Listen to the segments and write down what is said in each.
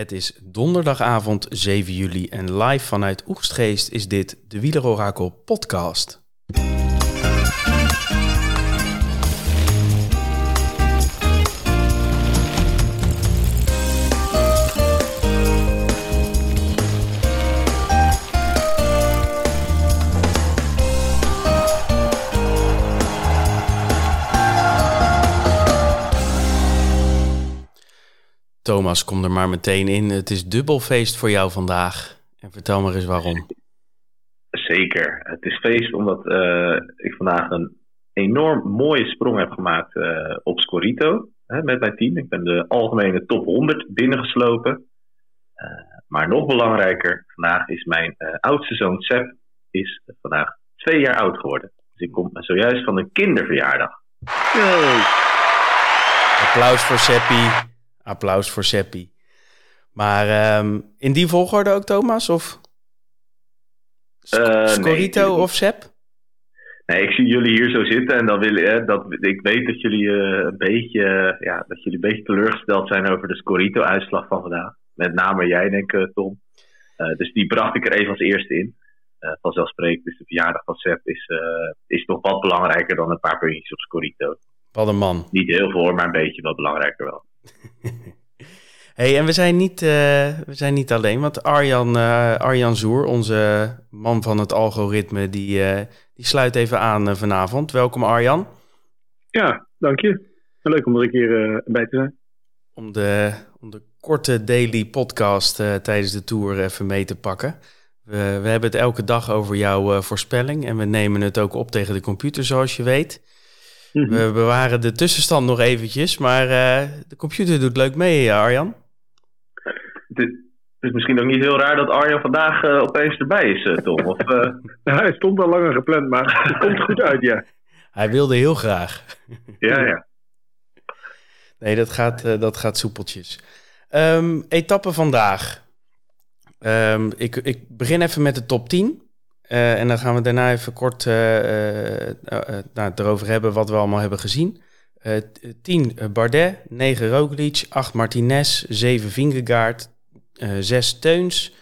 Het is donderdagavond 7 juli en live vanuit Oegstgeest is dit de Wielerorakel podcast. Thomas, kom er maar meteen in. Het is dubbelfeest voor jou vandaag. En vertel maar eens waarom. Zeker. Het is feest omdat uh, ik vandaag een enorm mooie sprong heb gemaakt uh, op Scorito hè, met mijn team. Ik ben de algemene top 100 binnengeslopen. Uh, maar nog belangrijker, vandaag is mijn oudste zoon Seb is vandaag twee jaar oud geworden. Dus ik kom zojuist van een kinderverjaardag. Yay. Applaus voor Seppi. Applaus voor Seppi. Maar um, in die volgorde ook, Thomas? Of Sc uh, Scorito nee, of Sepp? Nee, ik zie jullie hier zo zitten en dan wil, dat, ik weet dat jullie, uh, een beetje, ja, dat jullie een beetje teleurgesteld zijn over de Scorito-uitslag van vandaag. Met name jij, denk ik, Tom. Dus die bracht ik er even als eerste in. vanzelfsprekend, dus de verjaardag van Sepp is, is toch wat belangrijker dan een paar puntjes op Scorito. Wat een man. Niet heel veel, maar een beetje wat belangrijker wel. hey, en we zijn, niet, uh, we zijn niet alleen, want Arjan, uh, Arjan Zoer, onze man van het algoritme, die, uh, die sluit even aan vanavond. Welkom Arjan. Ja, dank je. Leuk om er een keer bij te zijn. Om de, om de korte daily podcast tijdens de tour even mee te pakken. We, we hebben het elke dag over jouw voorspelling en we nemen het ook op tegen de computer, zoals je weet. Mhm. We bewaren de tussenstand nog eventjes, maar uh, de computer doet leuk mee, Arjan. Het is misschien ook niet heel raar dat Arjan vandaag uh, opeens erbij is, uh, Tom. Of, hij stond al langer gepland, maar het komt goed uit, ja. Hij wilde heel graag. ja, ja. Nee, dat gaat, dat gaat soepeltjes. Um, etappe vandaag. Um, ik, ik begin even met de top 10. Uh, en dan gaan we daarna even kort uh, uh, nou, erover hebben wat we allemaal hebben gezien. 10 Bardet, 9 Roglic, 8 Martinez, 7 Vingegaard, 6 Teuns,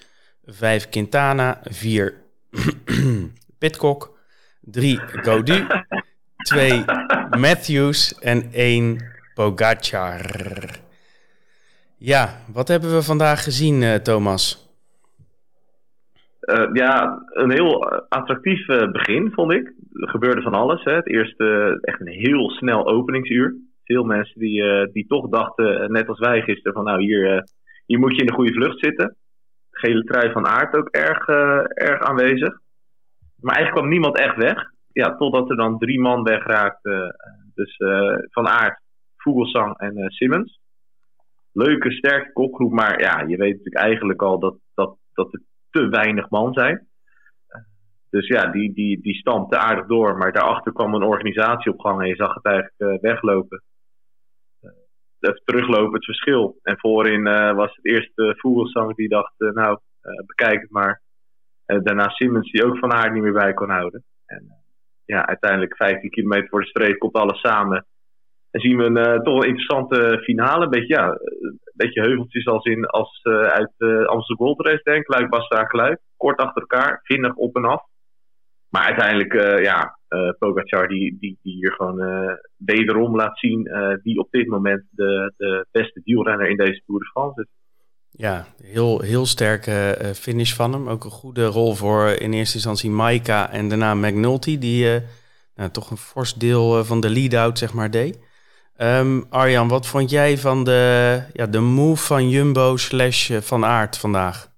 5 Quintana, 4 Pitcock, 3 Gaudu, 2 Matthews en 1 Pogacar. Ja, wat hebben we vandaag gezien, Thomas? Uh, ja, een heel attractief uh, begin vond ik. Er gebeurde van alles. Hè. Het eerste echt een heel snel openingsuur. Veel mensen die, die toch dachten, net als wij gisteren, van nou hier, hier moet je in de goede vlucht zitten. Gele trui van aard ook erg, erg aanwezig. Maar eigenlijk kwam niemand echt weg. Ja, totdat er dan drie man wegraakten. dus van aard, Vogelsang en Simmons. Leuke, sterke kopgroep, maar ja, je weet natuurlijk eigenlijk al dat, dat, dat het te weinig man zijn. Dus ja, die, die, die stampte aardig door. Maar daarachter kwam een organisatie op gang en je zag het eigenlijk uh, weglopen. Uh, teruglopen, het verschil. En voorin uh, was het eerste Vogelsang die dacht, nou, bekijk het maar. daarna Simmons die ook van haar niet meer bij kon houden. En ja, uiteindelijk 15 kilometer voor de streep komt alles samen. En zien we een toch een interessante finale. Een beetje, ja, beetje heuveltjes als, in, als uh, uit uh, Amsterdam Gold Race, denk ik. Luik, Bastra, Luik. Kort achter elkaar, vinnig op en af. Maar uiteindelijk, ja, Pogacar die, die, die hier gewoon wederom laat zien wie op dit moment de, de beste wielrenner in deze Tour de France is. Ja, heel, heel sterke finish van hem. Ook een goede rol voor in eerste instantie Maika en daarna McNulty, die nou, toch een fors deel van de lead-out zeg maar deed. Um, Arjan, wat vond jij van de, ja, de move van Jumbo slash eh, Van Aert vandaag?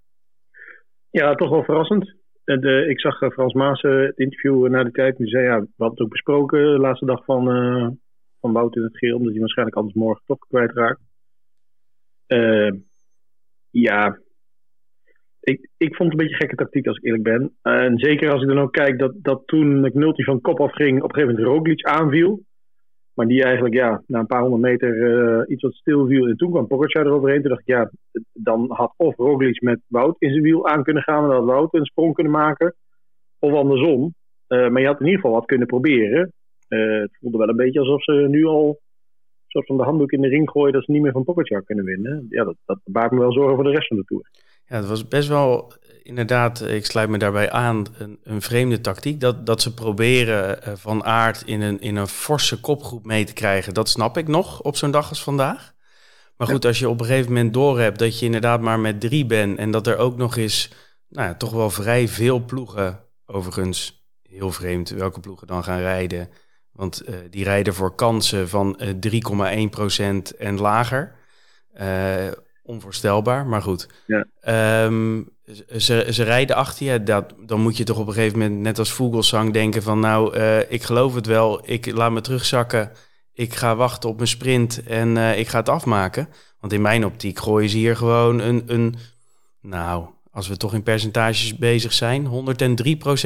Ja, toch wel verrassend. De, ik zag eh, Frans Maas het interview na de tijd. Die zei, ja, we hadden het ook besproken de laatste dag van, van Wout in het geel. Omdat hij waarschijnlijk anders morgen toch kwijtraakt. Uh, ja, ik, ik vond het een beetje gekke tactiek als ik eerlijk ben. en zeker als ik dan ook kijk dat, dat toen McNulty van kop af ging, op een gegeven moment Roglic aanviel. Maar die eigenlijk ja, na een paar honderd meter uh, iets wat stil viel. En toen kwam Pogacar eroverheen. Toen dacht ik, ja, dan had of Roglic met Wout in zijn wiel aan kunnen gaan. En dan had Wout een sprong kunnen maken. Of andersom. Uh, maar je had in ieder geval wat kunnen proberen. Uh, het voelde wel een beetje alsof ze nu al soort van de handdoek in de ring gooien dat ze niet meer van Pogacar kunnen winnen. Ja, dat, dat baart me wel zorgen voor de rest van de Tour. Ja, het was best wel inderdaad, ik sluit me daarbij aan, een, een vreemde tactiek. Dat, dat ze proberen uh, Van aard in een, in een forse kopgroep mee te krijgen. Dat snap ik nog op zo'n dag als vandaag. Maar goed, als je op een gegeven moment doorhebt dat je inderdaad maar met drie bent... en dat er ook nog eens nou ja, toch wel vrij veel ploegen, overigens heel vreemd welke ploegen dan gaan rijden... Want uh, die rijden voor kansen van uh, 3,1% en lager. Onvoorstelbaar, maar goed. Ja. Um, ze, ze rijden achter je. Dat, dan moet je toch op een gegeven moment, net als Vogelsang, denken van... nou, uh, ik geloof het wel, ik laat me terugzakken. Ik ga wachten op mijn sprint en uh, ik ga het afmaken. Want in mijn optiek gooien ze hier gewoon een... een nou, als we toch in percentages bezig zijn... 103%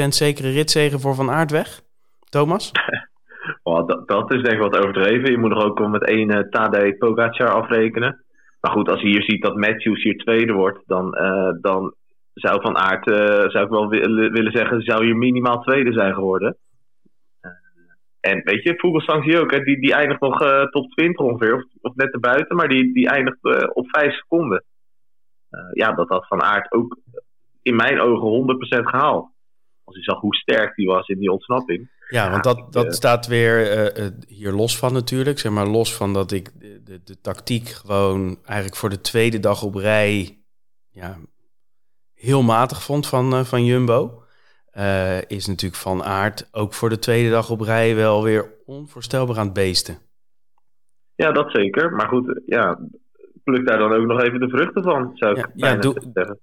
zekere ritzegen voor Van Aert weg. Thomas? Oh, dat, dat, is denk ik wat overdreven. Je moet er ook met één uh, Tadej Pogacar afrekenen. Maar goed, als je hier ziet dat Matthews hier tweede wordt, dan, uh, dan zou Van Aert, uh, zou ik wel willen, zeggen, zou hier minimaal tweede zijn geworden. Uh, en weet je, Vogelsang zie ook, hè, die, die eindigt nog top 20 ongeveer, of, of net erbuiten, maar die, die eindigt op 5 seconden. ja, dat had Van Aert ook in mijn ogen 100% gehaald. Als je zag hoe sterk die was in die ontsnapping. Ja, want dat, dat uh, staat weer uh, hier los van natuurlijk. Zeg maar los van dat ik de, de, de, tactiek gewoon eigenlijk voor de tweede dag op rij ja, heel matig vond van, uh, van Jumbo. is natuurlijk van aard ook voor de tweede dag op rij wel weer onvoorstelbaar aan het beesten. Ja, dat zeker. Maar goed, ja, pluk daar dan ook nog even de vruchten van, zou ik ja, ja doe,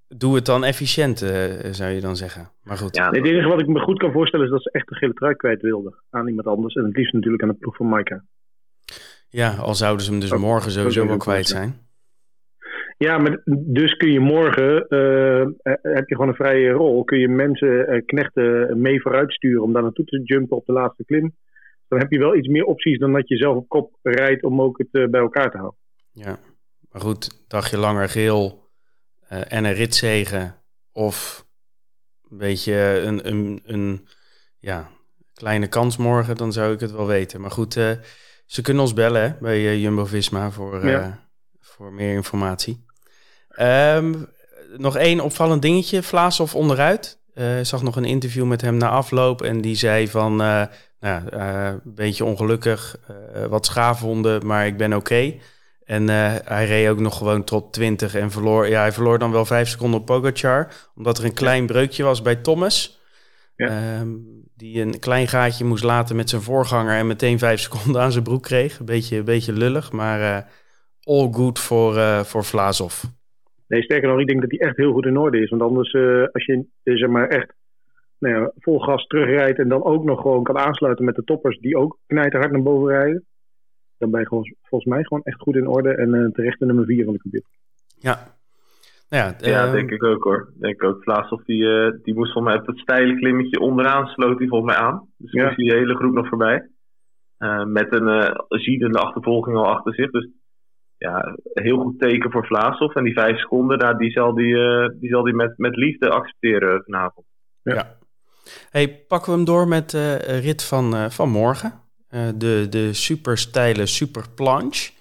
doe het dan efficiënt, uh, zou je dan zeggen. Maar goed. Ja, het enige wat ik me goed kan voorstellen is dat ze echt de gele trui kwijt wilden aan iemand anders. En het liefst natuurlijk aan de ploeg van Maika. Ja, al zouden ze hem dus morgen sowieso wel kwijt zijn. Ja, maar dus kun je morgen, uh, heb je gewoon een vrije rol, kun je mensen, uh, knechten mee vooruit sturen om daar naartoe te jumpen op de laatste klim. Dan heb je wel iets meer opties dan dat je zelf op kop rijdt om ook het bij elkaar te houden. Ja, maar goed, dagje langer geel uh, en een ritzegen of een beetje een, een, een ja, kleine kans morgen, dan zou ik het wel weten. Maar goed, uh, ze kunnen ons bellen hè, bij uh, Jumbo-Visma voor, ja. voor meer informatie. Um, nog één opvallend dingetje, Vlaas of onderuit. Ik zag nog een interview met hem na afloop en die zei van, nou, een beetje ongelukkig, wat schaafwonden, maar ik ben oké. Okay. En uh, hij reed ook nog gewoon tot 20 en verloor. Ja, hij verloor dan wel vijf seconden op Pogacar. Omdat er een klein breukje was bij Thomas. Ja. Um, die een klein gaatje moest laten met zijn voorganger. En meteen vijf seconden aan zijn broek kreeg. Een beetje, een beetje lullig. Maar uh, all good voor, uh, voor Vlaasov. Nee, sterker nog, ik denk dat hij echt heel goed in orde is. Want anders, als je zeg maar echt nou ja, vol gas terugrijdt. En dan ook nog gewoon kan aansluiten met de toppers. Die ook knijterhard naar boven rijden dan ben je gewoon, volgens mij gewoon echt goed in orde en uh, terecht de nummer 4 van de computer. Ja. Nou ja, ja uh, denk ik ook hoor. Denk ook. Vlaashoff die, uh, die moest volgens mij op het steile klimmetje onderaan sloot hij volgens mij aan. Dus ja. moest die hele groep nog voorbij. Uh, met een uh, ziedende achtervolging al achter zich. Dus ja, heel goed teken voor Vlaashoff. En die vijf seconden, daar, die zal die, uh, die, zal die met, met liefde accepteren vanavond. Ja. ja. Hey, pakken we hem door met de rit van, van morgen. Uh, de, de super steile super planche.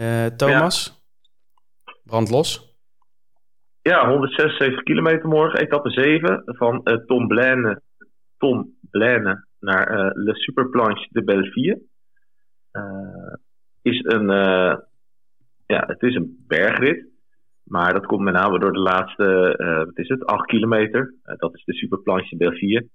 Uh, Thomas, ja. brand los. Ja, 176 kilometer morgen, etappe 7 van uh, Tom Blaine, Tom Blaine naar Le Super Planche de Belleville. is een, ja, het is een bergrit. Maar dat komt met name door de laatste, wat is het, 8 kilometer. dat is de Super Planche de Belleville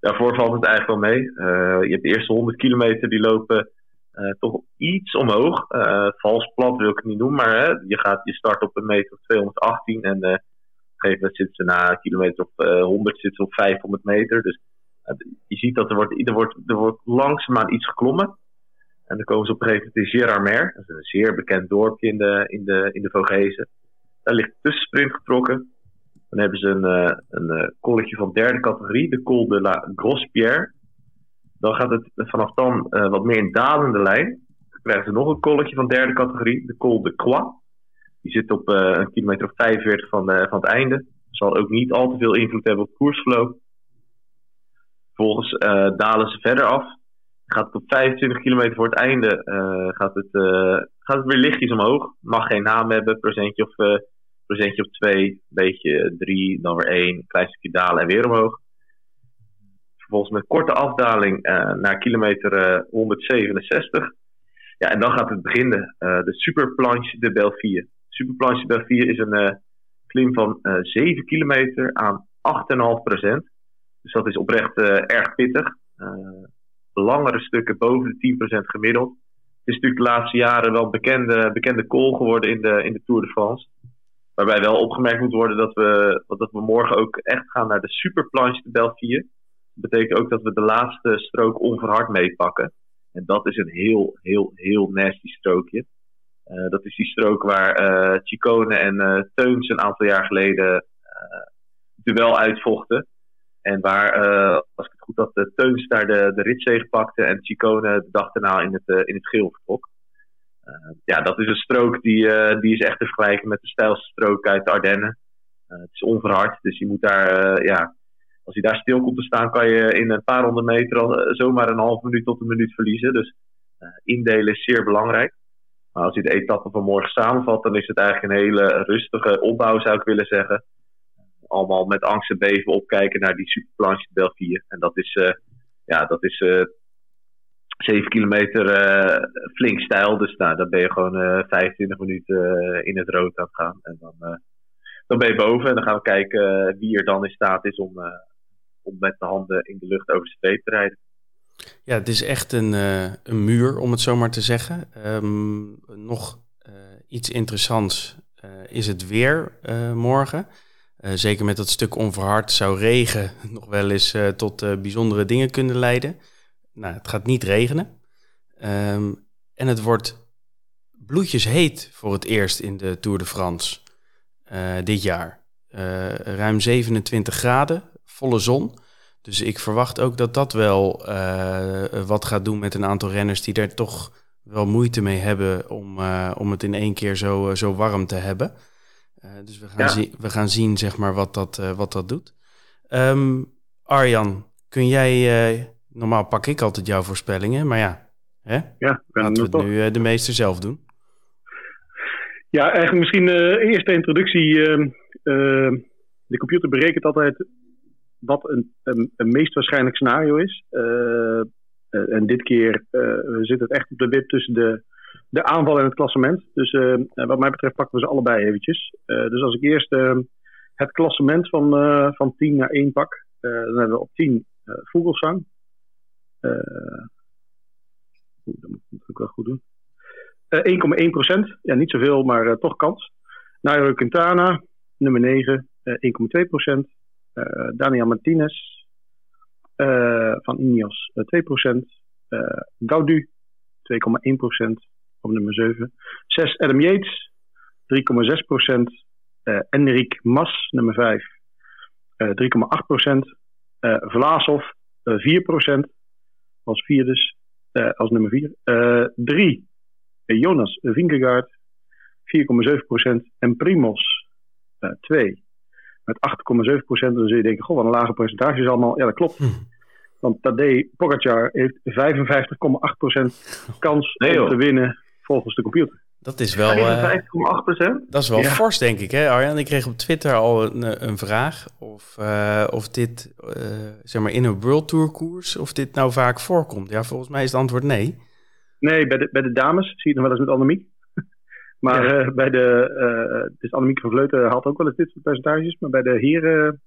daarvoor valt het eigenlijk wel mee. Uh, je hebt de eerste 100 kilometer die lopen uh, toch iets omhoog. Uh, vals plat wil ik het niet noemen, maar hè, je, gaat, je start op een meter of 218 en op een gegeven moment zitten ze na een kilometer of 100 zitten op 500 meter. Dus je ziet dat er wordt, er wordt, er wordt langzaamaan iets geklommen. En dan komen ze op een gegeven moment in Gérardmer. Dat is een zeer bekend dorpje in de, in de, in de. Daar ligt tussensprint getrokken. Dan hebben ze een, uh, een colletje van derde categorie, de Col de la Grosse-Pierre. Dan gaat het vanaf dan uh, wat meer in dalende lijn. Dan krijgen ze nog een colletje van derde categorie, de Col de Croix. Die zit op een kilometer of 45 van, van het einde. Zal ook niet al te veel invloed hebben op koersverloop. Vervolgens dalen ze verder af. gaat het op 25 kilometer voor het einde gaat, het, gaat het weer lichtjes omhoog. Mag geen naam hebben, procentje of, procentje of 2, beetje 3, dan weer 1, klein stukje dalen en weer omhoog. Vervolgens met korte afdaling naar kilometer 167. Ja, en dan gaat het beginnen. de Superplanche de Belfier. Superplanche de Belfier is een klim van 7 kilometer aan 8,5 procent. Dus dat is oprecht erg pittig langere stukken boven de 10% gemiddeld. Het is natuurlijk de laatste jaren wel bekende, bekende call geworden in de, in de Tour de France. Waarbij wel opgemerkt moet worden dat we, dat we morgen ook echt gaan naar de superplanche de België. Dat betekent ook dat we de laatste strook onverhard meepakken. En dat is een heel, heel, heel nasty strookje. Uh, dat is die strook waar uh, Chicone en uh, Teuns een aantal jaar geleden duel uitvochten. En waar, als ik het goed had, Teuns daar de, de pakte en Chicone de dag daarna in het, in het geel vertrok. Uh, ja, dat is een strook die, uh, die is echt te vergelijken met de stijlste strook uit de Ardennen. het is onverhard, dus je moet daar, ja, als je daar stil komt te staan, kan je in een paar honderd meter al, zomaar een half minuut tot een minuut verliezen. Dus indelen is zeer belangrijk. Maar als je de etappe van morgen samenvat, dan is het eigenlijk een hele rustige opbouw, zou ik willen zeggen allemaal met angst en beven opkijken naar die superplanche België. En dat is, ja, dat is eh, 7 kilometer uh, flink stijl. Dus nou, dan ben je gewoon 25 minuten in het rood aan het gaan. En dan, dan ben je boven en dan gaan we kijken wie er dan in staat is om, om met de handen in de lucht over de streep te rijden. Ja, het is echt een, een muur, om het zo maar te zeggen. Um, nog iets interessants is het weer morgen. Uh, zeker met dat stuk onverhard zou regen nog wel eens uh, tot uh, bijzondere dingen kunnen leiden. Nou, het gaat niet regenen. Um, en het wordt bloedjes heet voor het eerst in de Tour de France dit jaar. ruim 27 graden, volle zon. Dus ik verwacht ook dat dat wel wat gaat doen met een aantal renners die daar toch wel moeite mee hebben om, om het in één keer zo, zo warm te hebben. Dus we gaan, zien, we gaan zien zeg maar, wat, dat, wat dat doet. Um, Arjan, kun jij... Normaal pak ik altijd jouw voorspellingen, maar ja... Hè? ja Laten we het nu de meeste zelf doen. Ja, eigenlijk misschien eerste introductie. Ehm, ehm, de computer berekent altijd wat een, een, een meest waarschijnlijk scenario is. en dit keer zit het echt op de wip tussen de de aanval en het klassement. Dus uh, wat mij betreft pakken we ze allebei eventjes. Uh, dus als ik eerst uh, het klassement van, van 10 naar 1 pak, dan hebben we op 10 Vogelsang. Dat moet ik natuurlijk wel goed doen. 1,1%. Ja, niet zoveel, maar toch kans. Nairo Quintana, nummer 9, 1,2%. Daniel Martinez van Ineos, 2%. Gaudu, 2,1% op nummer 7. 6 Adam Yates, 3,6 procent. Uh, Enrique Mas, nummer 5, uh, 3,8 procent. Uh, Vlasov, 4 procent. Als vier dus, als nummer 4. 3 Jonas Vingegaard, 4,7 procent. En Primos, 2 met 8,7 procent. Dan zul je denken, goh, wat een lage percentage is allemaal. Ja, dat klopt. Hm. Want Tadej Pogacar heeft 55,8% kans nee, om te winnen volgens de computer. Dat is wel. 5,8%? dat is wel fors, denk ik, hè, Arjan? Ik kreeg op Twitter al een, een vraag of, uh, of dit, uh, zeg maar, in een World Tour koers, of dit nou vaak voorkomt. Ja, volgens mij is het antwoord nee. Nee, bij de, bij de dames zie je het nog wel eens met Annemiek. maar ja. uh, bij de, dus Annemiek van Vleuten had ook wel eens dit soort percentages, maar bij de heren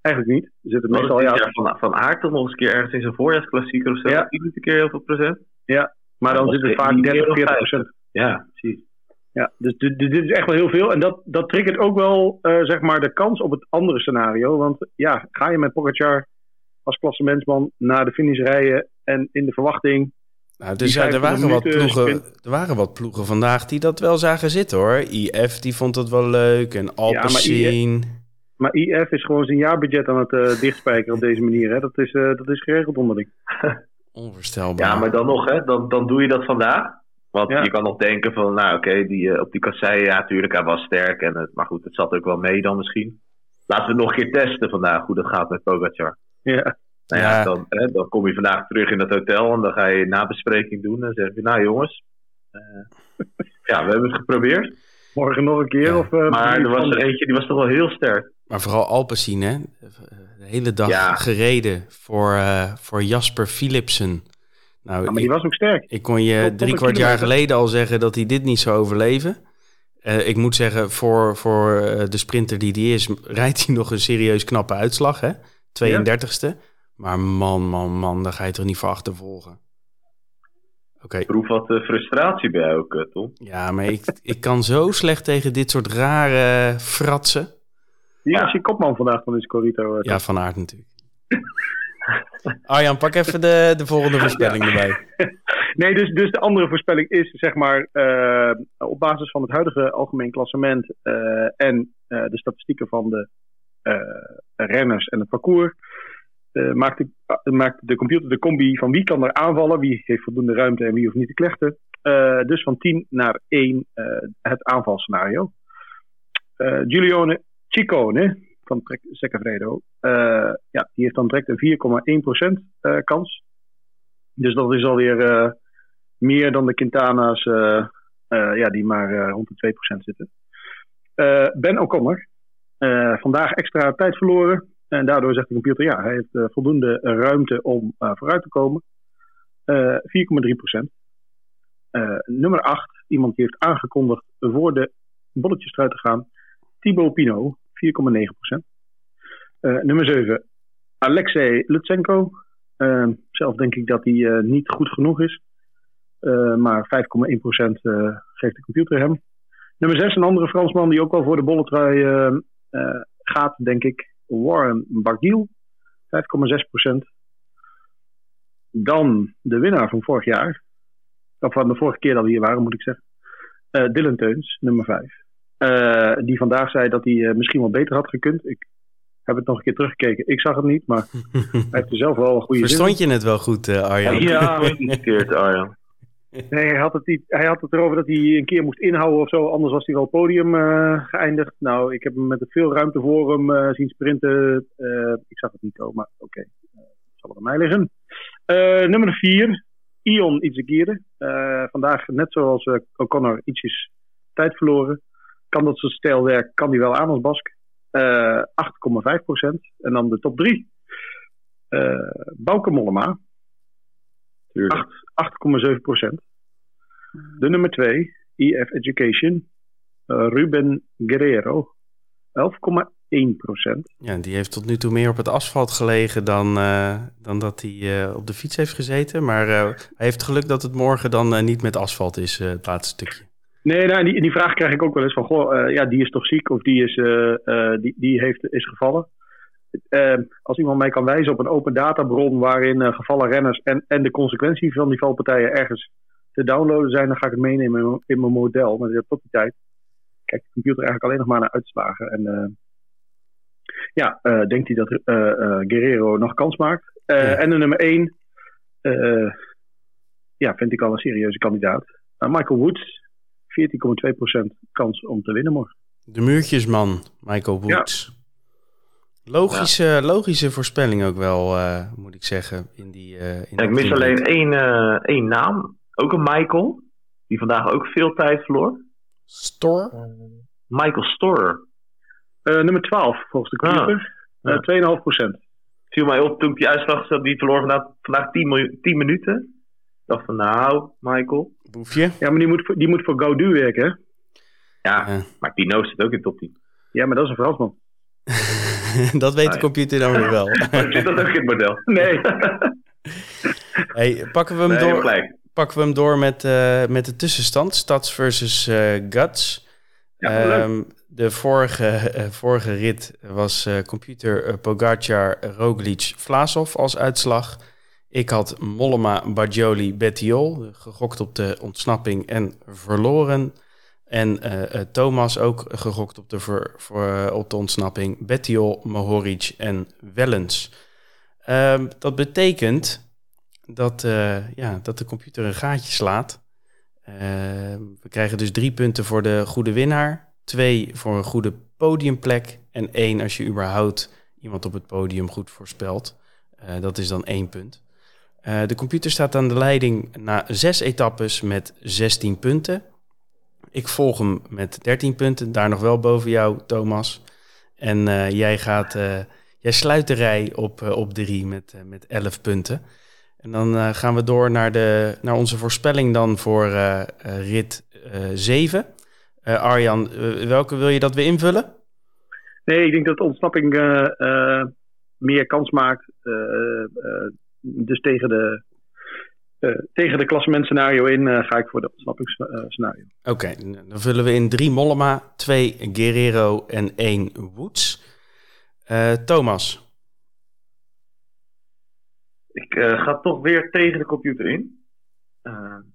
eigenlijk niet. Er zitten meestal ja, van, van Aert nog eens een keer ergens in zijn voorjaarsklassieker of zo. Ja. Iedere keer heel veel procent. Ja, maar dan zit het vaak 30, 40 procent. Ja, precies. Ja, dus dit, dit, is echt wel heel veel. En dat, dat triggert ook wel uh, zeg maar de kans op het andere scenario. Want ja, ga je met Pogacar als klassementsman naar de finish rijden en in de verwachting... Nou, dus ja, er, waren wat ploegen, er waren wat ploegen vandaag die dat wel zagen zitten hoor. IF die vond het wel leuk en Alpecin. Ja, maar, IF is gewoon zijn jaarbudget aan het uh, dichtspijkeren op deze manier. Hè. Dat, is, uh, dat is geregeld onderling. Onvoorstelbaar. Ja, maar dan nog, hè, dan, dan doe je dat vandaag. Want je kan nog denken van, nou oké, die uh, op die kassei, ja natuurlijk, hij was sterk. En het, maar goed, het zat ook wel mee dan misschien. Laten we nog een keer testen vandaag hoe dat gaat met Pogacar. Ja. Nou ja, Ja. Dan, hè, dan kom je vandaag terug in het hotel en dan ga je nabespreking doen. En dan zeg je, nou jongens, eh, ja, we hebben het geprobeerd. Morgen nog een keer? Ja, of, eh, Maar er was er eentje, die was toch wel heel sterk. Maar vooral Alpecin, hè? De hele dag Ja. gereden voor, eh, voor Jasper Philipsen. Nou, Ja, maar die ik, was ook sterk. ik kon je drie kwart jaar geleden al zeggen dat hij dit niet zou overleven. Eh, ik moet zeggen, voor, voor eh, de sprinter die die is, rijdt hij nog een serieus knappe uitslag, hè? 32ste. Maar man, man, man, daar ga je toch niet voor achtervolgen. Oké, Proef wat eh, frustratie bij jou ook, Tom. ja, maar ik, ik kan zo slecht tegen dit soort rare fratsen. Die Ja. was je kopman vandaag van de Scorito. eh, Ja, van aard natuurlijk. Arjan, pak even de, de volgende voorspelling erbij. Nee, dus, dus de andere voorspelling is zeg maar eh, op basis van het huidige algemeen klassement eh, en eh, de statistieken van de renners en het parcours. maakt, de, maakt de computer de combi van wie kan er aanvallen, wie heeft voldoende ruimte en wie hoeft niet te klechten. Dus van 10 naar 1 eh, het aanvalscenario. Giulione Ciccone van Trek Secafredo, eh ja, die heeft dan direct een 4,1% eh kans. Dus dat is alweer eh, meer dan de Quintana's, ja, die maar rond de 2% zitten. Ben O'Connor, vandaag extra tijd verloren. En daardoor zegt de computer, ja, hij heeft voldoende ruimte om vooruit te komen. Eh 4,3%. Eh, nummer 8, iemand die heeft aangekondigd voor de bolletjes eruit te gaan. Thibaut Pinot, 4,9%. Eh, nummer 7, Alexei Lutsenko. Eh, zelf denk ik dat hij eh, niet goed genoeg is. Maar 5,1% eh, geeft de computer hem. Nummer 6, een andere Fransman die ook wel voor de bolletrui gaat, denk ik. Warren Barguil, 5,6%. Dan de winnaar van vorig jaar. Of van de vorige keer dat we hier waren, moet ik zeggen. Dylan Teuns, nummer 5. Eh, die vandaag zei dat hij eh, misschien wel beter had gekund. Ik heb het nog een keer teruggekeken. Ik zag het niet, maar hij heeft er zelf wel een goede zin in. Verstond je het wel goed, eh, Arjan? Ja, weet niet verkeerd, Arjan. Nee, hij had, het niet, hij had het erover dat hij een keer moest inhouden of zo. Anders was hij wel podium eh, geëindigd. Nou, ik heb hem met veel ruimte voor hem eh, zien sprinten. Eh, ik zag het niet zo, maar oké. Zal het aan mij liggen. Eh, nummer 4, Ion Itzegire. Eh vandaag, net zoals O'Connor, ietsjes tijd verloren. Kan dat zijn stijlwerk, kan hij wel aan als Bask. Eh 8,5%. En dan de top 3. Eh Bauke Mollema, Tuurlijk. 8,7%. De nummer 2, EF Education, eh, Ruben Guerrero, 11,1%. Ja, die heeft tot nu toe meer op het asfalt gelegen dan, eh, dan dat hij eh, op de fiets heeft gezeten. Maar eh, hij heeft geluk dat het morgen dan niet met asfalt is, eh, het laatste stukje. Nee, nou, die, die vraag krijg ik ook wel eens van, goh, eh, ja, die is toch ziek of die is, eh, eh, die, die heeft, is gevallen. Eh, als iemand mij kan wijzen op een open databron waarin gevallen renners en, en de consequentie van die valpartijen ergens te downloaden zijn, dan ga ik het meenemen in, mijn- in mijn model. Maar tot die tijd kijkt de computer eigenlijk alleen nog maar naar uitslagen. En ja, eh, denkt hij dat Guerrero nog kans maakt. Ja. En de nummer 1, ja, vind ik al een serieuze kandidaat. Uh, Michael Woods, 14,2% kans om te winnen morgen. De muurtjesman, Michael Woods. Logische, logische voorspelling ook wel, eh, moet ik zeggen. In die, eh, in ik mis alleen één, eh, één naam. Ook een Michael. Die vandaag ook veel tijd verloor. Store? Michael Storer. Uh, nummer 12 volgens de computer, Ah, ja. uh, 2,5%. Viel mij op toen ik die uitslag zag. Die verloor vandaag, vandaag 10, miljoen- 10 minuten. Ik dacht van nou, Michael. Boefje? Ja, maar die moet, voor- die moet voor Gaudu werken, hè? Ja, Ja. maar Pino zit ook in top 10. Ja, maar dat is een Fransman. dat weet de Nee. computer dan weer wel. Zit dat ook in het model? Nee. hey, pakken we hem Nee, door, pakken we hem door met, eh, met de tussenstand. Stads versus eh, Guts. Ja. Ehm, de vorige, eh, vorige rit was computer Pogacar, Roglic, Vlasov als uitslag. Ik had Mollema, Bajoli, Bettiol, gegokt op de ontsnapping en verloren. En eh, eh, Thomas ook gegokt op de, voor, op de ontsnapping. Bettiol, Mohoric en Wellens. Ehm, dat betekent dat, eh, ja, dat de computer een gaatje slaat. Ehm, we krijgen dus drie punten voor de goede winnaar. Twee voor een goede podiumplek. En één als je überhaupt iemand op het podium goed voorspelt. dat is dan één punt. De computer staat aan de leiding na zes etappes met 16 punten. Ik volg hem met 13 punten, daar nog wel boven jou, Thomas. En jij, gaat, jij sluit de rij op, op drie met, met 11 punten. En dan gaan we door naar, de, naar onze voorspelling dan voor rit 7. Arjan, welke wil je dat we invullen? Nee, ik denk dat de ontsnapping meer kans maakt. Dus tegen de uh, tegen de klassementscenario in uh, ga ik voor de ontsnappingsscenario. Oké, okay, dan vullen we in drie Mollema, twee Guerrero en één Woods. Uh, Thomas? Ik ga toch weer tegen de computer in.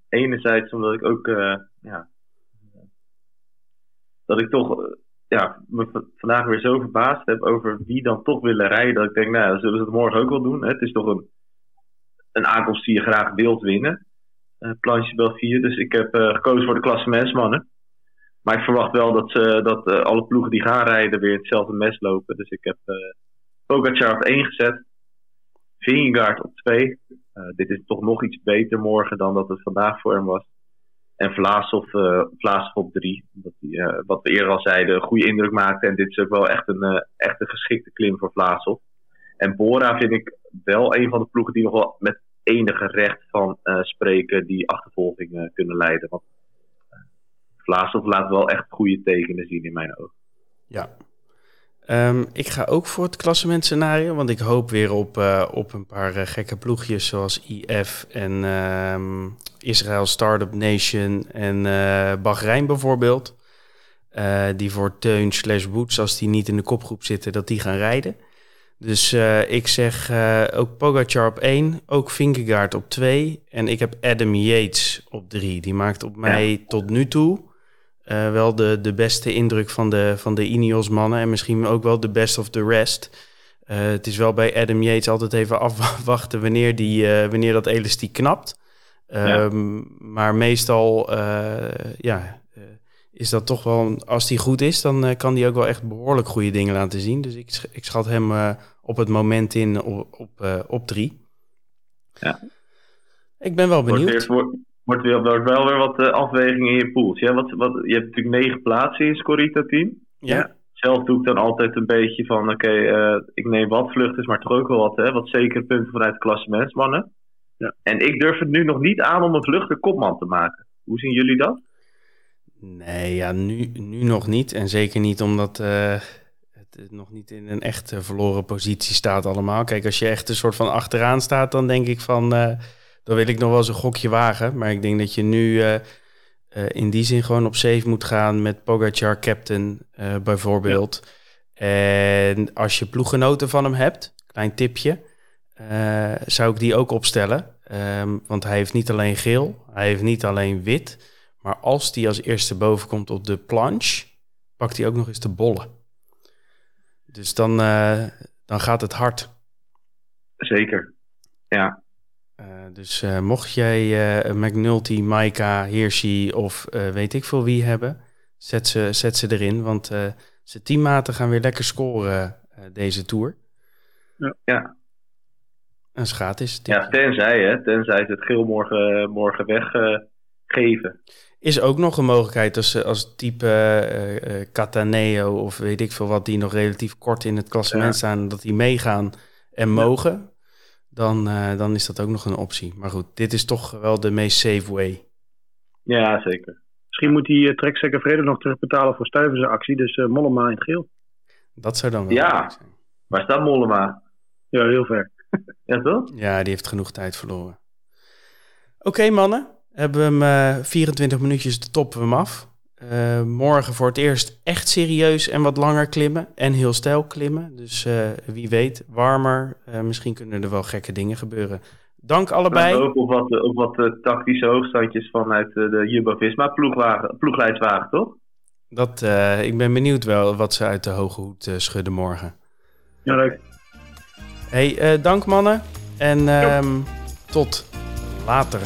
enerzijds omdat ik ook, ja, dat ik toch ja, me vandaag weer zo verbaasd heb over wie dan toch willen rijden. Dat ik denk, nou, zullen ze het morgen ook wel doen. Het is toch een een aankomst die je graag wilt winnen. Uh, Planche Belfier. Dus ik heb uh, gekozen voor de klassementsmannen. Maar ik verwacht wel dat, ze, dat uh, alle ploegen die gaan rijden weer hetzelfde mes lopen. Dus ik heb uh, Pogacar op 1 gezet. Vingegaard op 2. dit is toch nog iets beter morgen dan dat het vandaag voor hem was. En Vlaasov, Vlaasov op 3. Omdat wat we eerder al zeiden, een goede indruk maakte. En dit is ook wel echt een, echt een geschikte klim voor Vlaasov. En Bora vind ik wel een van de ploegen die nog wel met enige recht van uh, spreken die achtervolging uh, kunnen leiden. Want uh, Vlaasov laat wel echt goede tekenen zien in mijn ogen. Ja. Um, ik ga ook voor het klassement scenario, want ik hoop weer op, op een paar gekke ploegjes zoals IF en um, Israël Startup Nation en Bahrein bijvoorbeeld. die voor Teun slash Woods, als die niet in de kopgroep zitten, dat die gaan rijden. Dus uh, ik zeg uh, ook Pogacar op 1, ook Vingegaard op 2 en ik heb Adam Yates op 3. Die maakt op mij ja. tot nu toe uh, wel de, de beste indruk van de, van de Ineos mannen en misschien ook wel de best of the rest. het is wel bij Adam Yates altijd even afwachten wanneer, die, wanneer dat elastiek knapt. Ja. Um, maar meestal ja, is dat toch wel, als die goed is, dan kan die ook wel echt behoorlijk goede dingen laten zien. Dus ik, ik schat hem op het moment in op, op, uh, op drie. Ja. Ik ben wel benieuwd. Wordt, wordt, weer, wordt wel weer wat uh, afwegingen in je pools. Ja, wat, wat, je hebt natuurlijk negen plaatsen in Scorita team. Ja. ja. Zelf doe ik dan altijd een beetje van, oké, okay, uh, ik neem wat vluchters, maar toch ook wel wat, hè, wat zekere punten vanuit de klassementsmannen. Ja. En ik durf het nu nog niet aan om een vluchter kopman te maken. Hoe zien jullie dat? Nee, ja, nu, nu nog niet. En zeker niet omdat uh, het nog niet in een echt verloren positie staat allemaal. Kijk, als je echt een soort van achteraan staat, dan denk ik van, uh, dan wil ik nog wel eens een gokje wagen. Maar ik denk dat je nu uh, in die zin gewoon op safe moet gaan met Pogacar captain bijvoorbeeld. Ja. En als je ploeggenoten van hem hebt, klein tipje, zou ik die ook opstellen. Um, want hij heeft niet alleen geel, hij heeft niet alleen wit. Maar als die als eerste boven komt op de planche, pakt hij ook nog eens de bollen. Dus dan, uh, dan gaat het hard. Zeker, ja. Uh, dus uh, mocht jij McNulty, Maika, Hirschi of weet ik veel wie hebben, zet ze, zet ze erin. Want zijn teammaten gaan weer lekker scoren deze Tour. Ja. gaat is. Ja, tenzij, hè, tenzij ze het geel morgen, morgen weggeven is ook nog een mogelijkheid als, als type uh, uh, Cataneo of weet ik veel wat, die nog relatief kort in het klassement ja. staan, dat die meegaan en mogen, dan, uh, dan is dat ook nog een optie. Maar goed, dit is toch wel de meest safe way. Ja, zeker. Misschien moet die uh, Trekzekker Vrede nog terugbetalen voor Stuyvense actie, dus Mollema in het geel. Dat zou dan wel ja. zijn. Waar staat Mollema? Ja, heel ver. ja, toch? Ja, die heeft genoeg tijd verloren. Oké, okay, mannen hebben we hem uh, 24 minuutjes, de toppen we hem af. Uh, morgen voor het eerst echt serieus en wat langer klimmen. En heel stijl klimmen. Dus uh, wie weet, warmer. Uh, misschien kunnen er wel gekke dingen gebeuren. Dank allebei. Ook op wat, op wat tactische hoogstandjes vanuit de Jumbo-Visma ploegleidswagen, toch? Dat, ik ben benieuwd wel wat ze uit de hoge hoed schudden morgen. Ja, leuk. Hey, dank mannen. En um, tot later.